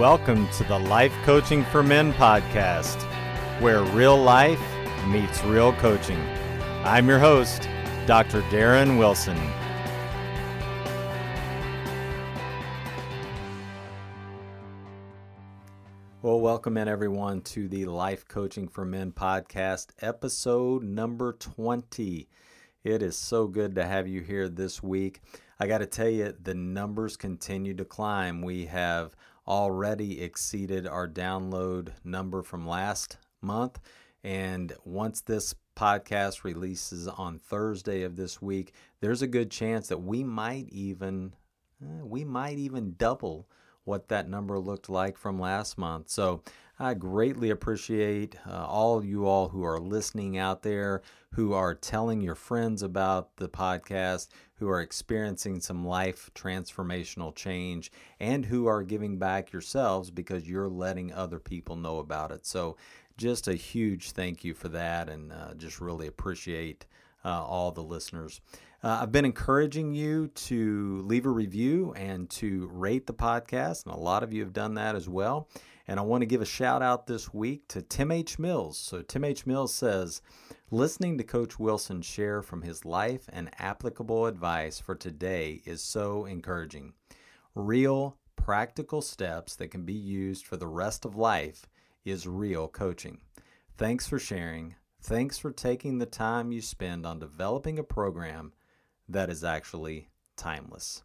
Welcome to the Life Coaching for Men podcast, where real life meets real coaching. I'm your host, Dr. Darren Wilson. Well, welcome in everyone to the Life Coaching for Men podcast, episode number 20. It is so good to have you here this week. I got to tell you, the numbers continue to climb. We have already exceeded our download number from last month. And once this podcast releases on Thursday of this week, there's a good chance that we might even eh, we might even double what that number looked like from last month. So I greatly appreciate uh, all you all who are listening out there, who are telling your friends about the podcast, who are experiencing some life transformational change, and who are giving back yourselves because you're letting other people know about it. So just a huge thank you for that, and uh, just really appreciate uh, all the listeners. Uh, I've been encouraging you to leave a review and to rate the podcast, and a lot of you have done that as well. And I want to give a shout out this week to Tim H. Mills. So, Tim H. Mills says, Listening to Coach Wilson share from his life and applicable advice for today is so encouraging. Real, practical steps that can be used for the rest of life is real coaching. Thanks for sharing. Thanks for taking the time you spend on developing a program that is actually timeless.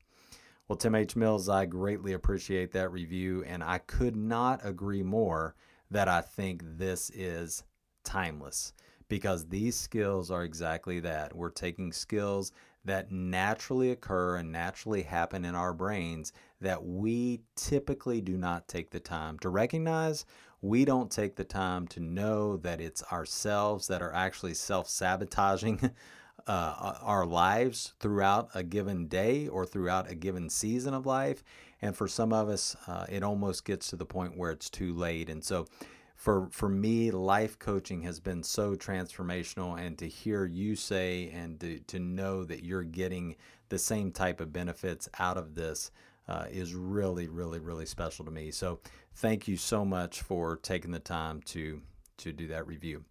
Well, Tim H. Mills, I greatly appreciate that review, and I could not agree more that I think this is timeless because these skills are exactly that. We're taking skills that naturally occur and naturally happen in our brains that we typically do not take the time to recognize. We don't take the time to know that it's ourselves that are actually self sabotaging uh, our lives throughout a given day or throughout a given season of life. And for some of us, uh, it almost gets to the point where it's too late. And so, for for me, life coaching has been so transformational. And to hear you say and to, to know that you're getting the same type of benefits out of this uh, is really, really, really special to me. So, thank you so much for taking the time to to do that review.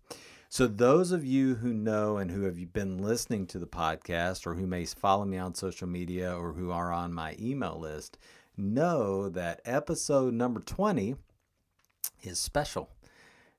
So, those of you who know and who have been listening to the podcast or who may follow me on social media or who are on my email list know that episode number 20 is special.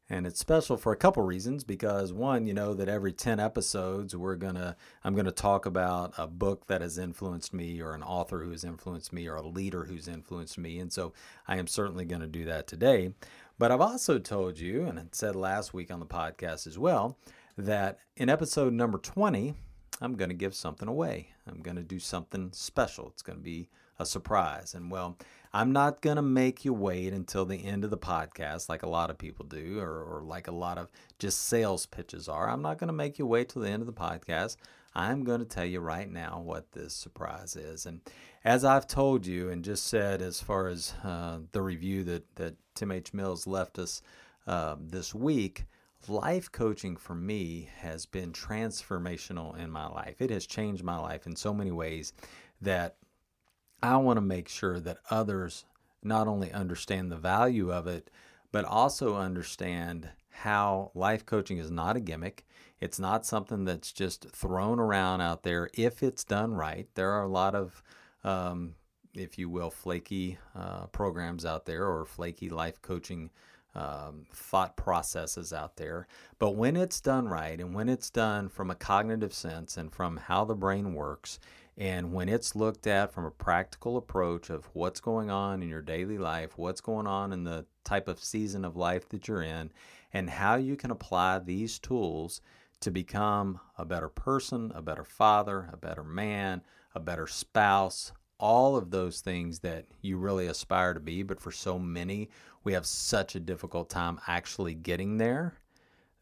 And it's special for a couple reasons because one, you know that every 10 episodes we're going to I'm going to talk about a book that has influenced me or an author who has influenced me or a leader who's influenced me. And so I am certainly going to do that today. But I've also told you, and I said last week on the podcast as well, that in episode number 20, I'm going to give something away. I'm going to do something special. It's going to be a surprise. And well, I'm not going to make you wait until the end of the podcast like a lot of people do, or, or like a lot of just sales pitches are. I'm not going to make you wait till the end of the podcast. I'm going to tell you right now what this surprise is. And as I've told you and just said, as far as uh, the review that, that Tim H. Mills left us uh, this week, life coaching for me has been transformational in my life. It has changed my life in so many ways that I want to make sure that others not only understand the value of it, but also understand how life coaching is not a gimmick. It's not something that's just thrown around out there if it's done right. There are a lot of um, if you will, flaky uh, programs out there or flaky life coaching um, thought processes out there. But when it's done right and when it's done from a cognitive sense and from how the brain works, and when it's looked at from a practical approach of what's going on in your daily life, what's going on in the type of season of life that you're in, and how you can apply these tools to become a better person, a better father, a better man, a better spouse, all of those things that you really aspire to be, but for so many, we have such a difficult time actually getting there.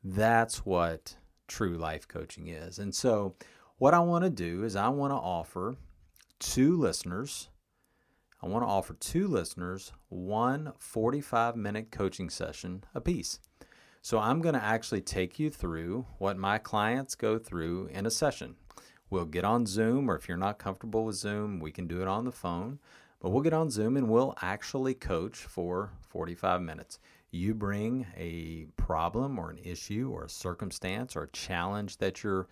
That's what true life coaching is. And so, what I want to do is, I want to offer two listeners, I want to offer two listeners one 45 minute coaching session apiece. So, I'm going to actually take you through what my clients go through in a session. We'll get on Zoom, or if you're not comfortable with Zoom, we can do it on the phone. But we'll get on Zoom and we'll actually coach for 45 minutes. You bring a problem or an issue or a circumstance or a challenge that you're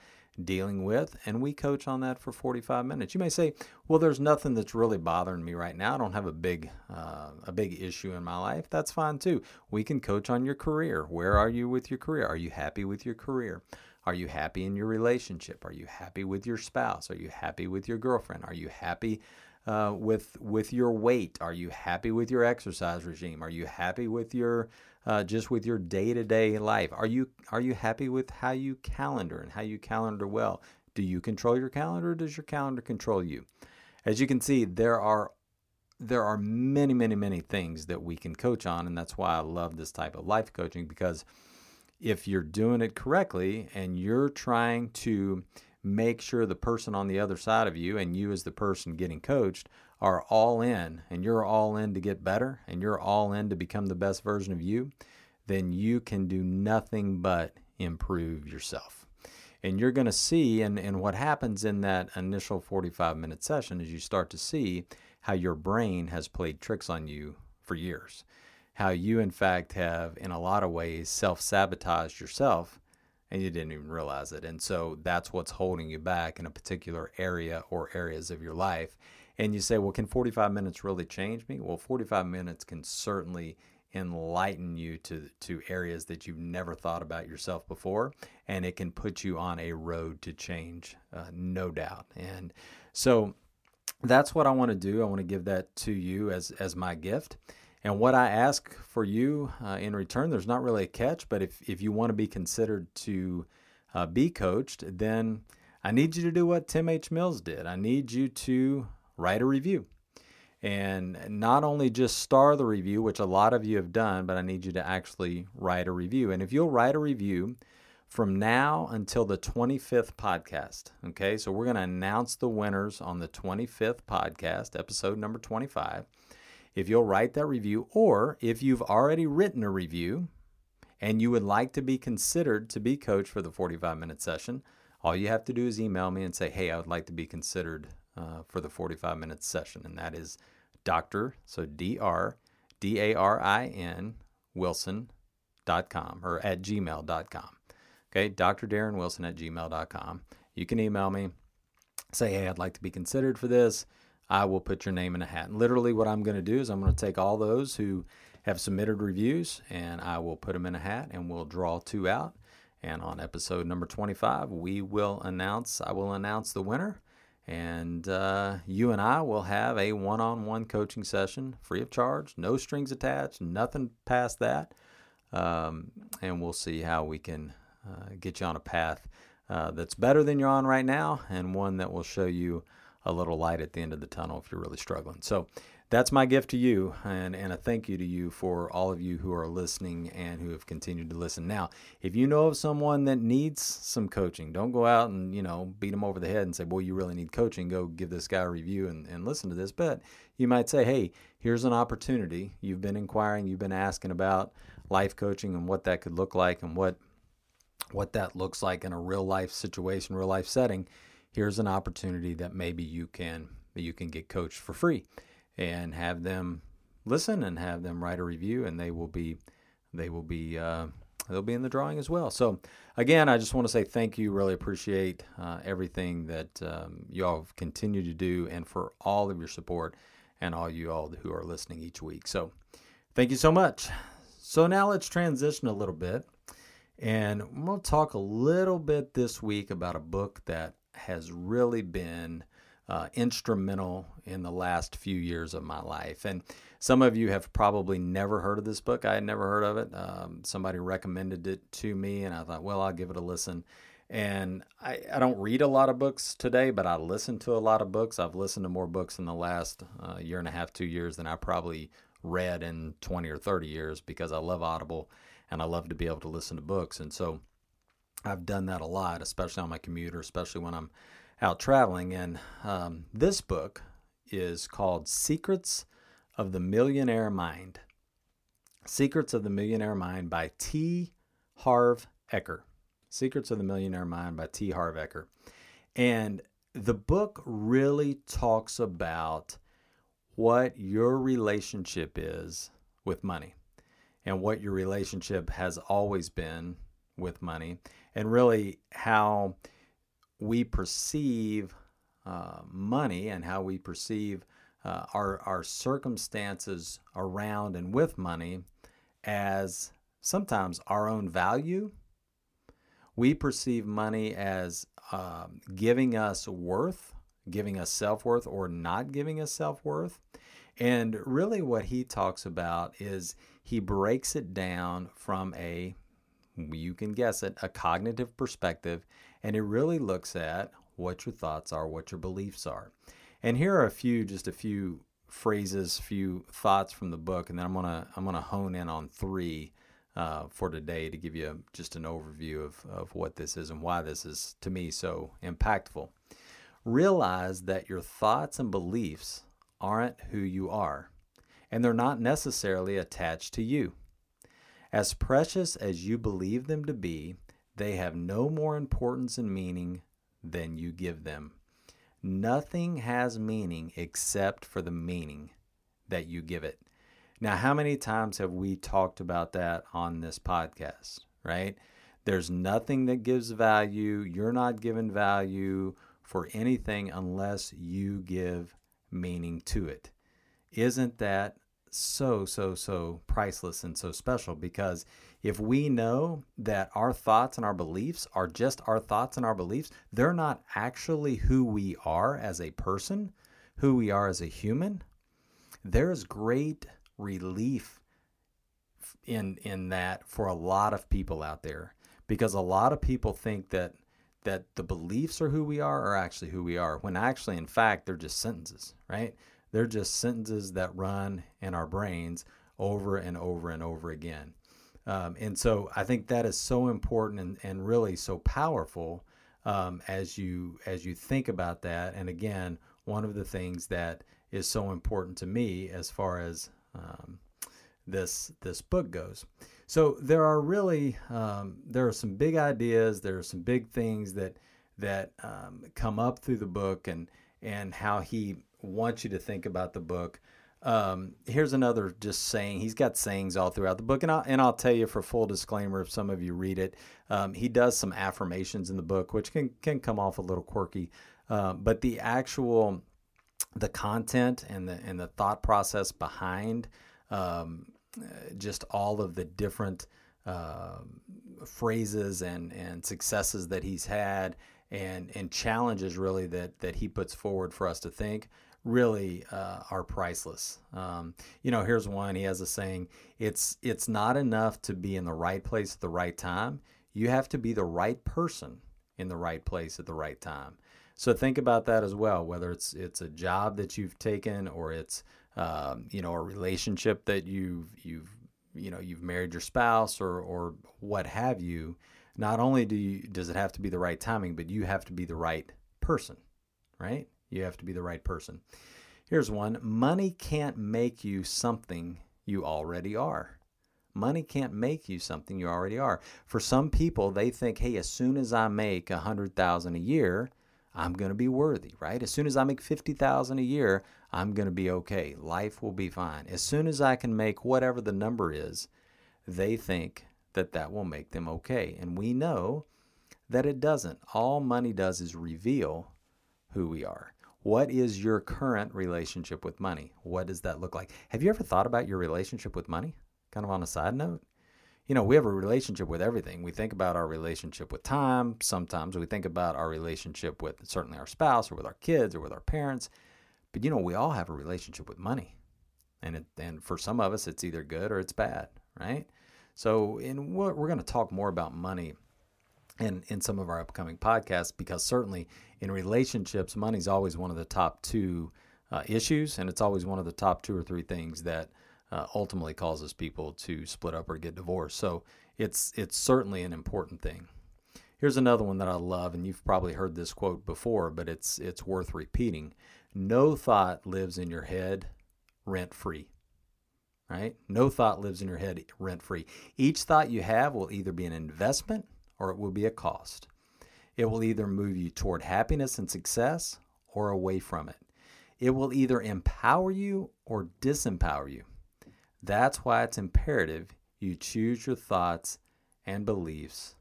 dealing with, and we coach on that for 45 minutes. You may say, "Well, there's nothing that's really bothering me right now. I don't have a big uh, a big issue in my life." That's fine too. We can coach on your career. Where are you with your career? Are you happy with your career? Are you happy in your relationship? Are you happy with your spouse? Are you happy with your girlfriend? Are you happy uh, with with your weight? Are you happy with your exercise regime? Are you happy with your uh, just with your day to day life? Are you are you happy with how you calendar and how you calendar well? Do you control your calendar? Or does your calendar control you? As you can see, there are there are many, many, many things that we can coach on, and that's why I love this type of life coaching because if you're doing it correctly and you're trying to make sure the person on the other side of you and you as the person getting coached are all in and you're all in to get better and you're all in to become the best version of you, then you can do nothing but improve yourself. And you're going to see, and, and what happens in that initial 45 minute session is you start to see how your brain has played tricks on you for years how you, in fact, have, in a lot of ways, self sabotaged yourself and you didn't even realize it. And so that's what's holding you back in a particular area or areas of your life. And you say, well, can 45 minutes really change me? Well, 45 minutes can certainly enlighten you to, to areas that you've never thought about yourself before. And it can put you on a road to change, uh, no doubt. And so that's what I want to do. I want to give that to you as, as my gift. And what I ask for you uh, in return, there's not really a catch, but if, if you want to be considered to uh, be coached, then I need you to do what Tim H. Mills did. I need you to write a review. And not only just star the review, which a lot of you have done, but I need you to actually write a review. And if you'll write a review from now until the 25th podcast, okay, so we're going to announce the winners on the 25th podcast, episode number 25 if you'll write that review, or if you've already written a review and you would like to be considered to be coach for the 45 minute session, all you have to do is email me and say, hey, I would like to be considered uh, for the 45 minute session. And that is Dr. So D R D A R I N Wilson.com or at gmail.com. Okay, Dr. Darren Wilson at gmail.com. You can email me, say, hey, I'd like to be considered for this. I will put your name in a hat. And literally, what I'm going to do is I'm going to take all those who have submitted reviews and I will put them in a hat and we'll draw two out. And on episode number 25, we will announce, I will announce the winner. And uh, you and I will have a one on one coaching session free of charge, no strings attached, nothing past that. Um, and we'll see how we can uh, get you on a path uh, that's better than you're on right now and one that will show you a little light at the end of the tunnel if you're really struggling. So that's my gift to you and, and a thank you to you for all of you who are listening and who have continued to listen. Now, if you know of someone that needs some coaching, don't go out and, you know, beat them over the head and say, boy, you really need coaching. Go give this guy a review and, and listen to this. But you might say, hey, here's an opportunity. You've been inquiring, you've been asking about life coaching and what that could look like and what what that looks like in a real life situation, real life setting here's an opportunity that maybe you can you can get coached for free and have them listen and have them write a review and they will be they will be uh, they'll be in the drawing as well so again i just want to say thank you really appreciate uh, everything that um, y'all have continued to do and for all of your support and all you all who are listening each week. So thank you so much. So now let's transition a little bit. And we'll talk a little bit this week about a book that has really been uh, instrumental in the last few years of my life. And some of you have probably never heard of this book. I had never heard of it. Um, somebody recommended it to me, and I thought, well, I'll give it a listen. And I, I don't read a lot of books today, but I listen to a lot of books. I've listened to more books in the last uh, year and a half, two years than I probably read in 20 or 30 years because I love Audible and I love to be able to listen to books. And so I've done that a lot, especially on my commuter, especially when I'm out traveling. And um, this book is called Secrets of the Millionaire Mind. Secrets of the Millionaire Mind by T. Harv Eker. Secrets of the Millionaire Mind by T. Harv Eker. And the book really talks about what your relationship is with money and what your relationship has always been with money, and really how we perceive uh, money and how we perceive uh, our, our circumstances around and with money as sometimes our own value we perceive money as um, giving us worth, giving us self worth, or not giving us self worth. And really, what he talks about is he breaks it down from a, you can guess it, a cognitive perspective, and it really looks at what your thoughts are, what your beliefs are. And here are a few, just a few phrases, few thoughts from the book, and then I'm gonna I'm gonna hone in on three uh, for today to give you just an overview of, of what this is and why this is, to me, so impactful. Realize that your thoughts and beliefs aren't who you are, and they're not necessarily attached to you. As precious as you believe them to be, they have no more importance and meaning than you give them. Nothing has meaning except for the meaning that you give it. Now, how many times have we talked about that on this podcast, right? There's nothing that gives value. You're not given value for anything unless you give meaning to it. Isn't that so, so, so priceless and so special? Because if we know that our thoughts and our beliefs are just our thoughts and our beliefs, they're not actually who we are as a person, who we are as a human, there's great relief in in that for a lot of people out there because a lot of people think that that the beliefs are who we are are actually who we are when actually in fact they're just sentences right they're just sentences that run in our brains over and over and over again um, and so i think that is so important and, and really so powerful um, as you as you think about that and again one of the things that is so important to me as far as um, this this book goes. So there are really um, there are some big ideas. There are some big things that that um, come up through the book and and how he wants you to think about the book. Um, here's another just saying. He's got sayings all throughout the book, and I'll, and I'll tell you for full disclaimer, if some of you read it, um, he does some affirmations in the book, which can can come off a little quirky, uh, but the actual the content and the and the thought process behind um, just all of the different uh, phrases and and successes that he's had and and challenges really that that he puts forward for us to think really uh, are priceless. Um, you know, here's one. He has a saying: "It's it's not enough to be in the right place at the right time. You have to be the right person in the right place at the right time." So think about that as well. Whether it's it's a job that you've taken or it's um, you know a relationship that you've you've you know you've married your spouse or or what have you. Not only do you does it have to be the right timing, but you have to be the right person, right? You have to be the right person. Here's one: money can't make you something you already are. Money can't make you something you already are. For some people, they think, hey, as soon as I make a hundred thousand a year, I'm going to be worthy, right? As soon as I make 50,000 a year, I'm going to be okay. Life will be fine. As soon as I can make whatever the number is, they think that that will make them okay. And we know that it doesn't. All money does is reveal who we are. What is your current relationship with money? What does that look like? Have you ever thought about your relationship with money? Kind of on a side note. You know, we have a relationship with everything. We think about our relationship with time. Sometimes we think about our relationship with certainly our spouse or with our kids or with our parents. But you know, we all have a relationship with money. And it, and for some of us it's either good or it's bad, right? So, in what we're going to talk more about money in, in some of our upcoming podcasts because certainly in relationships, money's always one of the top two uh, issues, and it's always one of the top two or three things that uh, ultimately causes people to split up or get divorced. So it's it's certainly an important thing. Here's another one that I love, and you've probably heard this quote before, but it's it's worth repeating. No thought lives in your head rent free. Right? No thought lives in your head rent free. Each thought you have will either be an investment or it will be a cost. It will either move you toward happiness and success or away from it. It will either empower you or disempower you. That's why it's imperative you choose your thoughts and beliefs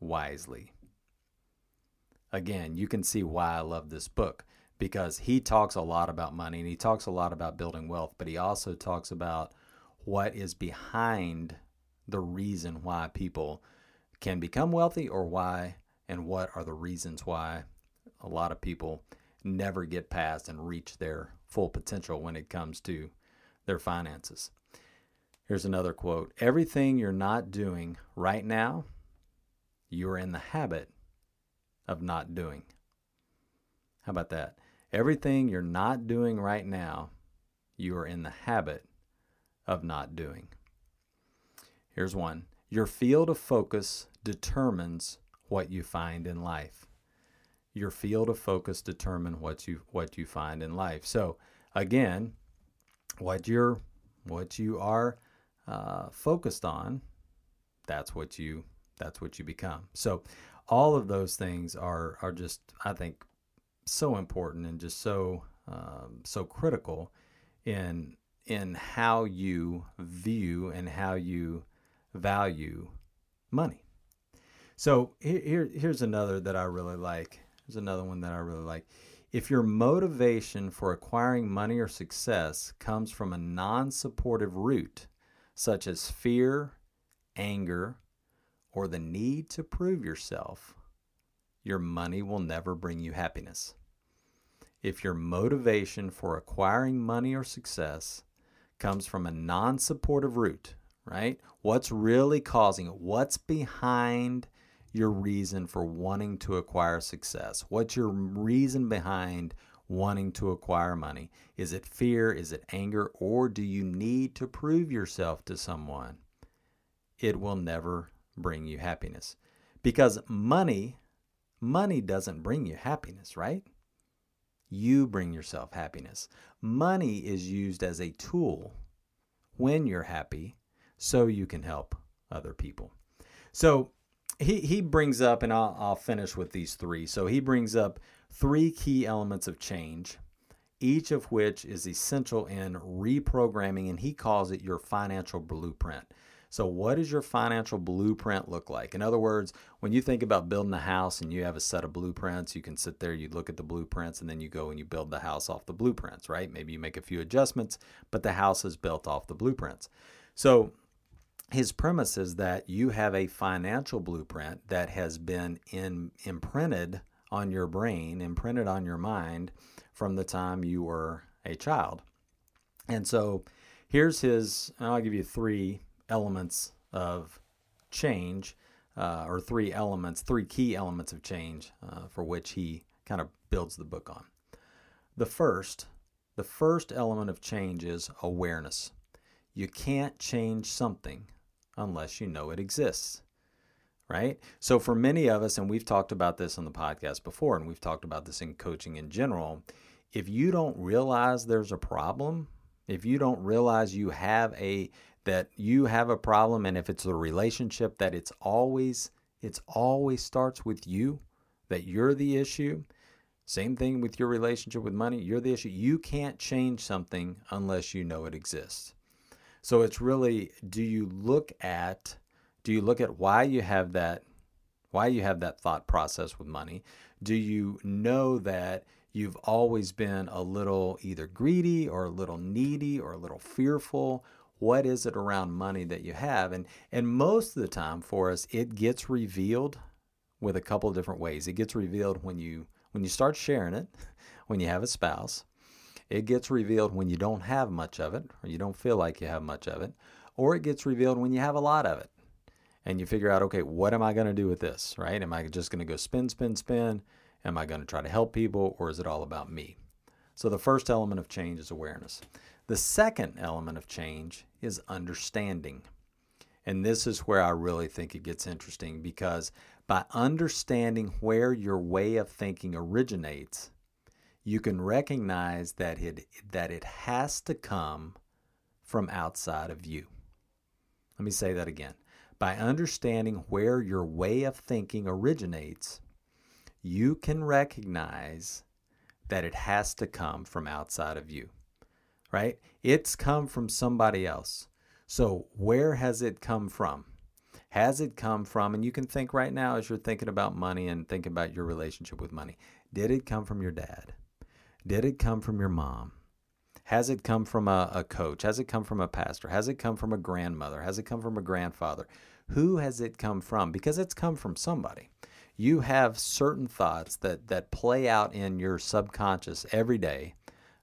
wisely. Again, you can see why I love this book because he talks a lot about money and he talks a lot about building wealth, but he also talks about what is behind the reason why people can become wealthy or why and what are the reasons why a lot of people never get past and reach their full potential when it comes to their finances. Here's another quote Everything you're not doing right now, you're in the habit of not doing. How about that? Everything you're not doing right now, you are in the habit of not doing. Here's one Your field of focus determines what you find in life. Your field of focus determine what you what you find in life. So again, what you're what you are uh, focused on, that's what you that's what you become. So all of those things are are just I think so important and just so um, so critical in in how you view and how you value money. So here, here's another that I really like. Here's another one that I really like. If your motivation for acquiring money or success comes from a non supportive root, such as fear, anger, or the need to prove yourself, your money will never bring you happiness. If your motivation for acquiring money or success comes from a non supportive root, right? What's really causing it? What's behind your reason for wanting to acquire success? What's your reason behind wanting to acquire money? Is it fear? Is it anger? Or do you need to prove yourself to someone? It will never bring you happiness. Because money, money doesn't bring you happiness, right? You bring yourself happiness. Money is used as a tool when you're happy so you can help other people. So he, he brings up, and I'll, I'll finish with these three. So he brings up three key elements of change, each of which is essential in reprogramming, and he calls it your financial blueprint. So, what does your financial blueprint look like? In other words, when you think about building a house and you have a set of blueprints, you can sit there, you look at the blueprints, and then you go and you build the house off the blueprints, right? Maybe you make a few adjustments, but the house is built off the blueprints. So, his premise is that you have a financial blueprint that has been in, imprinted on your brain, imprinted on your mind from the time you were a child. And so here's his, I'll give you three elements of change, uh, or three elements, three key elements of change uh, for which he kind of builds the book on. The first, the first element of change is awareness. You can't change something unless you know it exists. Right? So, for many of us, and we've talked about this on the podcast before, and we've talked about this in coaching in general, if you don't realize there's a problem, if you don't realize you have a that you have a problem and if it's a relationship that it's always it's always starts with you that you're the issue same thing with your relationship with money you're the issue you can't change something unless you know it exists so it's really do you look at do you look at why you have that why you have that thought process with money? Do you know that You've always been a little either greedy or a little needy or a little fearful. What is it around money that you have? And and most of the time for us, it gets revealed with a couple of different ways. It gets revealed when you when you start sharing it, when you have a spouse. It gets revealed when you don't have much of it, or you don't feel like you have much of it, or it gets revealed when you have a lot of it. And you figure out, okay, what am I going to do with this, right? Am I just going to go spin, spin, spin? Am I going to try to help people, or is it all about me? So the first element of change is awareness. The second element of change is understanding. And this is where I really think it gets interesting because by understanding where your way of thinking originates, you can recognize that it that it has to come from outside of you. Let me say that again. By understanding where your way of thinking originates, you can recognize that it has to come from outside of you. Right? It's come from somebody else. So, where has it come from? Has it come from, and you can think right now as you're thinking about money and thinking about your relationship with money, did it come from your dad? Did it come from your mom? Has it come from a, a, coach? Has it come from a pastor? Has it come from a grandmother? Has it come from a grandfather? Who has it come from? Because it's come from somebody. You have certain thoughts that, that play out in your subconscious every day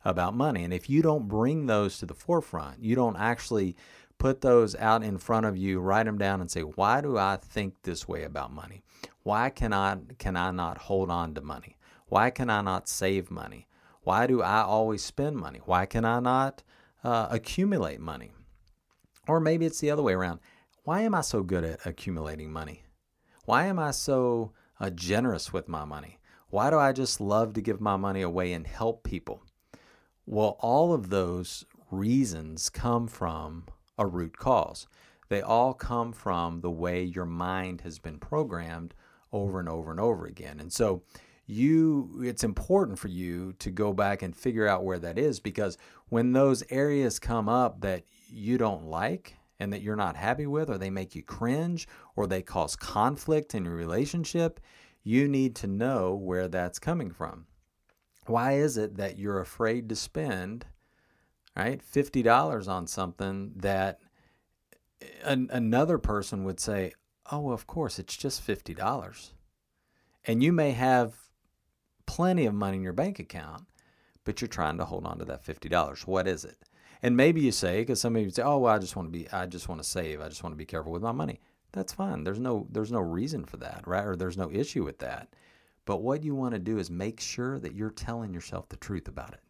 about money. And if you don't bring those to the forefront, you don't actually put those out in front of you, write them down and say, why do I think this way about money? Why can I, can I not hold on to money? Why can I not save money? Why do I always spend money? Why can I not uh, accumulate money? Or maybe it's the other way around. Why am I so good at accumulating money? Why am I so uh, generous with my money? Why do I just love to give my money away and help people? Well, all of those reasons come from a root cause. They all come from the way your mind has been programmed over and over and over again. And so you it's important for you to go back and figure out where that is because when those areas come up that you don't like and that you're not happy with or they make you cringe or they cause conflict in your relationship you need to know where that's coming from. Why is it that you're afraid to spend right $50 on something that an, another person would say oh of course it's just $50 and you may have plenty of money in your bank account, but you're trying to hold on to that $50. What is it? And maybe you say, because some of you say, oh, well, I just want to be, I just want to save. I just want to be careful with my money. That's fine. There's no, there's no reason for that, right? Or there's no issue with that. But what you want to do is make sure that you're telling yourself the truth about it.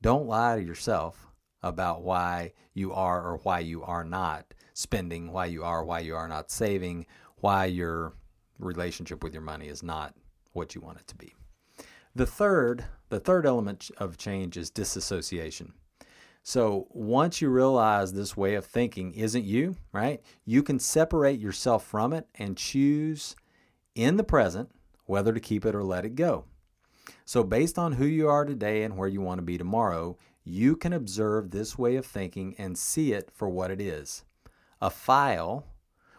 Don't lie to yourself about why you are or why you are not spending, why you are, why you are not saving, why your relationship with your money is not what you want it to be. The third, the third element of change is disassociation. So once you realize this way of thinking isn't you, right? You can separate yourself from it and choose in the present whether to keep it or let it go. So based on who you are today and where you want to be tomorrow, you can observe this way of thinking and see it for what it is. A file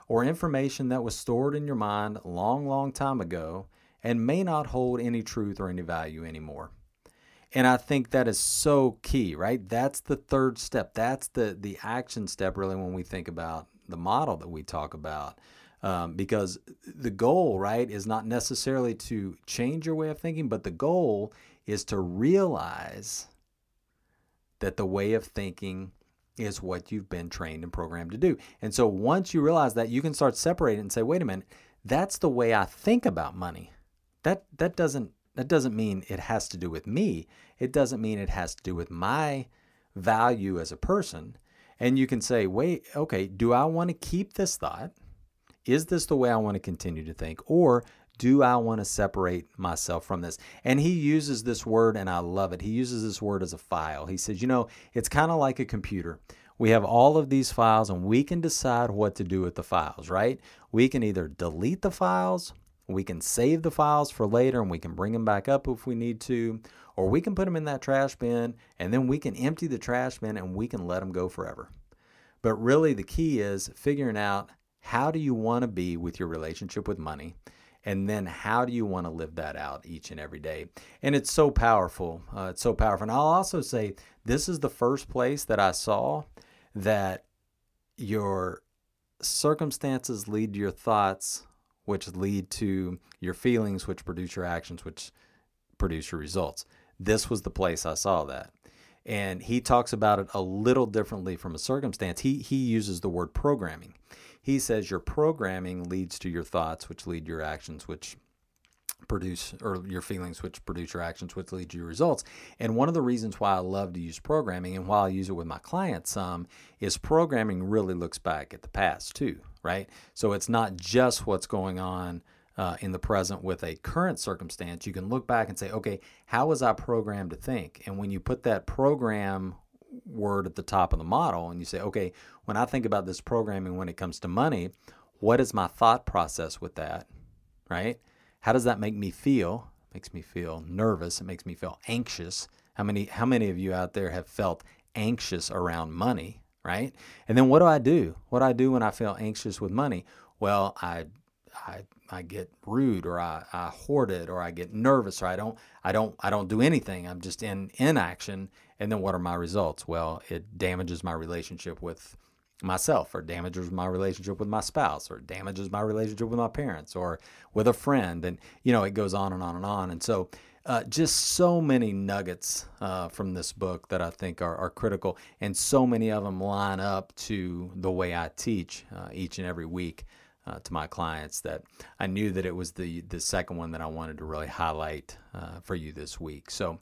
or information that was stored in your mind long, long time ago and may not hold any truth or any value anymore. And I think that is so key, right? That's the third step. That's the the action step, really, when we think about the model that we talk about. Um, because the goal, right, is not necessarily to change your way of thinking, but the goal is to realize that the way of thinking is what you've been trained and programmed to do. And so once you realize that, you can start separating and say, wait a minute, that's the way I think about money that that doesn't that doesn't mean it has to do with me. It doesn't mean it has to do with my value as a person. And you can say, wait, okay, do I want to keep this thought? Is this the way I want to continue to think? Or do I want to separate myself from this? And he uses this word, and I love it. He uses this word as a file. He says, you know, it's kind of like a computer. We have all of these files, and we can decide what to do with the files, right? We can either delete the files we can save the files for later and we can bring them back up if we need to, or we can put them in that trash bin and then we can empty the trash bin and we can let them go forever. But really, the key is figuring out how do you want to be with your relationship with money and then how do you want to live that out each and every day and it's so powerful uh, it's so powerful and i'll also say this is the first place that i saw that your circumstances lead to your thoughts which lead to your feelings which produce your actions which produce your results. This was the place i saw that. And he talks about it a little differently from a circumstance. He he uses the word programming. He says your programming leads to your thoughts, which lead your actions, which produce or your feelings which produce your actions which lead to your results. And one of the reasons why i love to use programming and why i use it with my clients some is programming really looks back at the past too right so it's not just what's going on uh, in the present with a current circumstance you can look back and say okay how was i programmed to think and when you put that program word at the top of the model and you say, okay, when I think about this programming when it comes to money, what is my thought process with that? Right? How does that make me feel? Makes me feel nervous. It makes me feel anxious. How many how many of you out there have felt anxious around money, right? And then what do I do? What do I do when I feel anxious with money? Well, I I I get rude or I, I hoard it or I get nervous or I don't I don't I don't do anything. I'm just in inaction and then what are my results? Well, it damages my relationship with myself or damages my relationship with my spouse or damages my relationship with my parents or with a friend. And, you know, it goes on and on and on. And so, uh, just so many nuggets uh, from this book that I think are, are, critical, and so many of them line up to the way I teach uh, each and every week uh, to my clients. That I knew that it was the the second one that I wanted to really highlight uh, for you this week. So,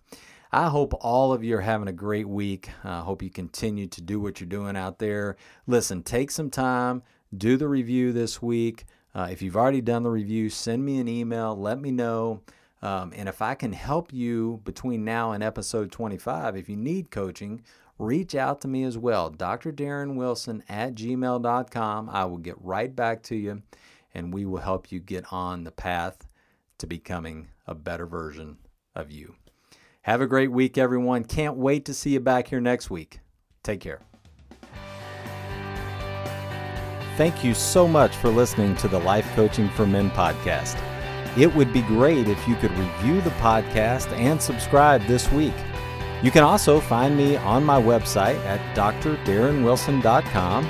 I hope all of you are having a great week. I hope you continue to do what you're doing out there. Listen, take some time, do the review this week. Uh, if you've already done the review, send me an email, let me know. Um, and if I can help you between now and episode 25, if you need coaching, reach out to me as well. Dr. Darren Wilson at gmail.com. I will get right back to you and we will help you get on the path to becoming a better version of you. Have a great week, everyone. Can't wait to see you back here next week. Take care. Thank you so much for listening to the Life Coaching for Men podcast. It would be great if you could review the podcast and subscribe this week. You can also find me on my website at drdarrenwilson.com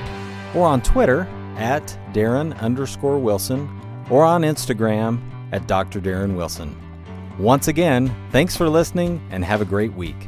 or on Twitter at Darren underscore Wilson or on Instagram at Dr. Darren Wilson. Once again, thanks for listening and have a great week.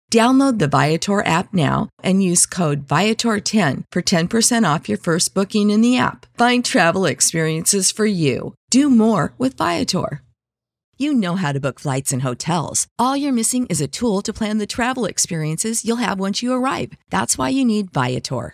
Download the Viator app now and use code Viator10 for 10% off your first booking in the app. Find travel experiences for you. Do more with Viator. You know how to book flights and hotels. All you're missing is a tool to plan the travel experiences you'll have once you arrive. That's why you need Viator.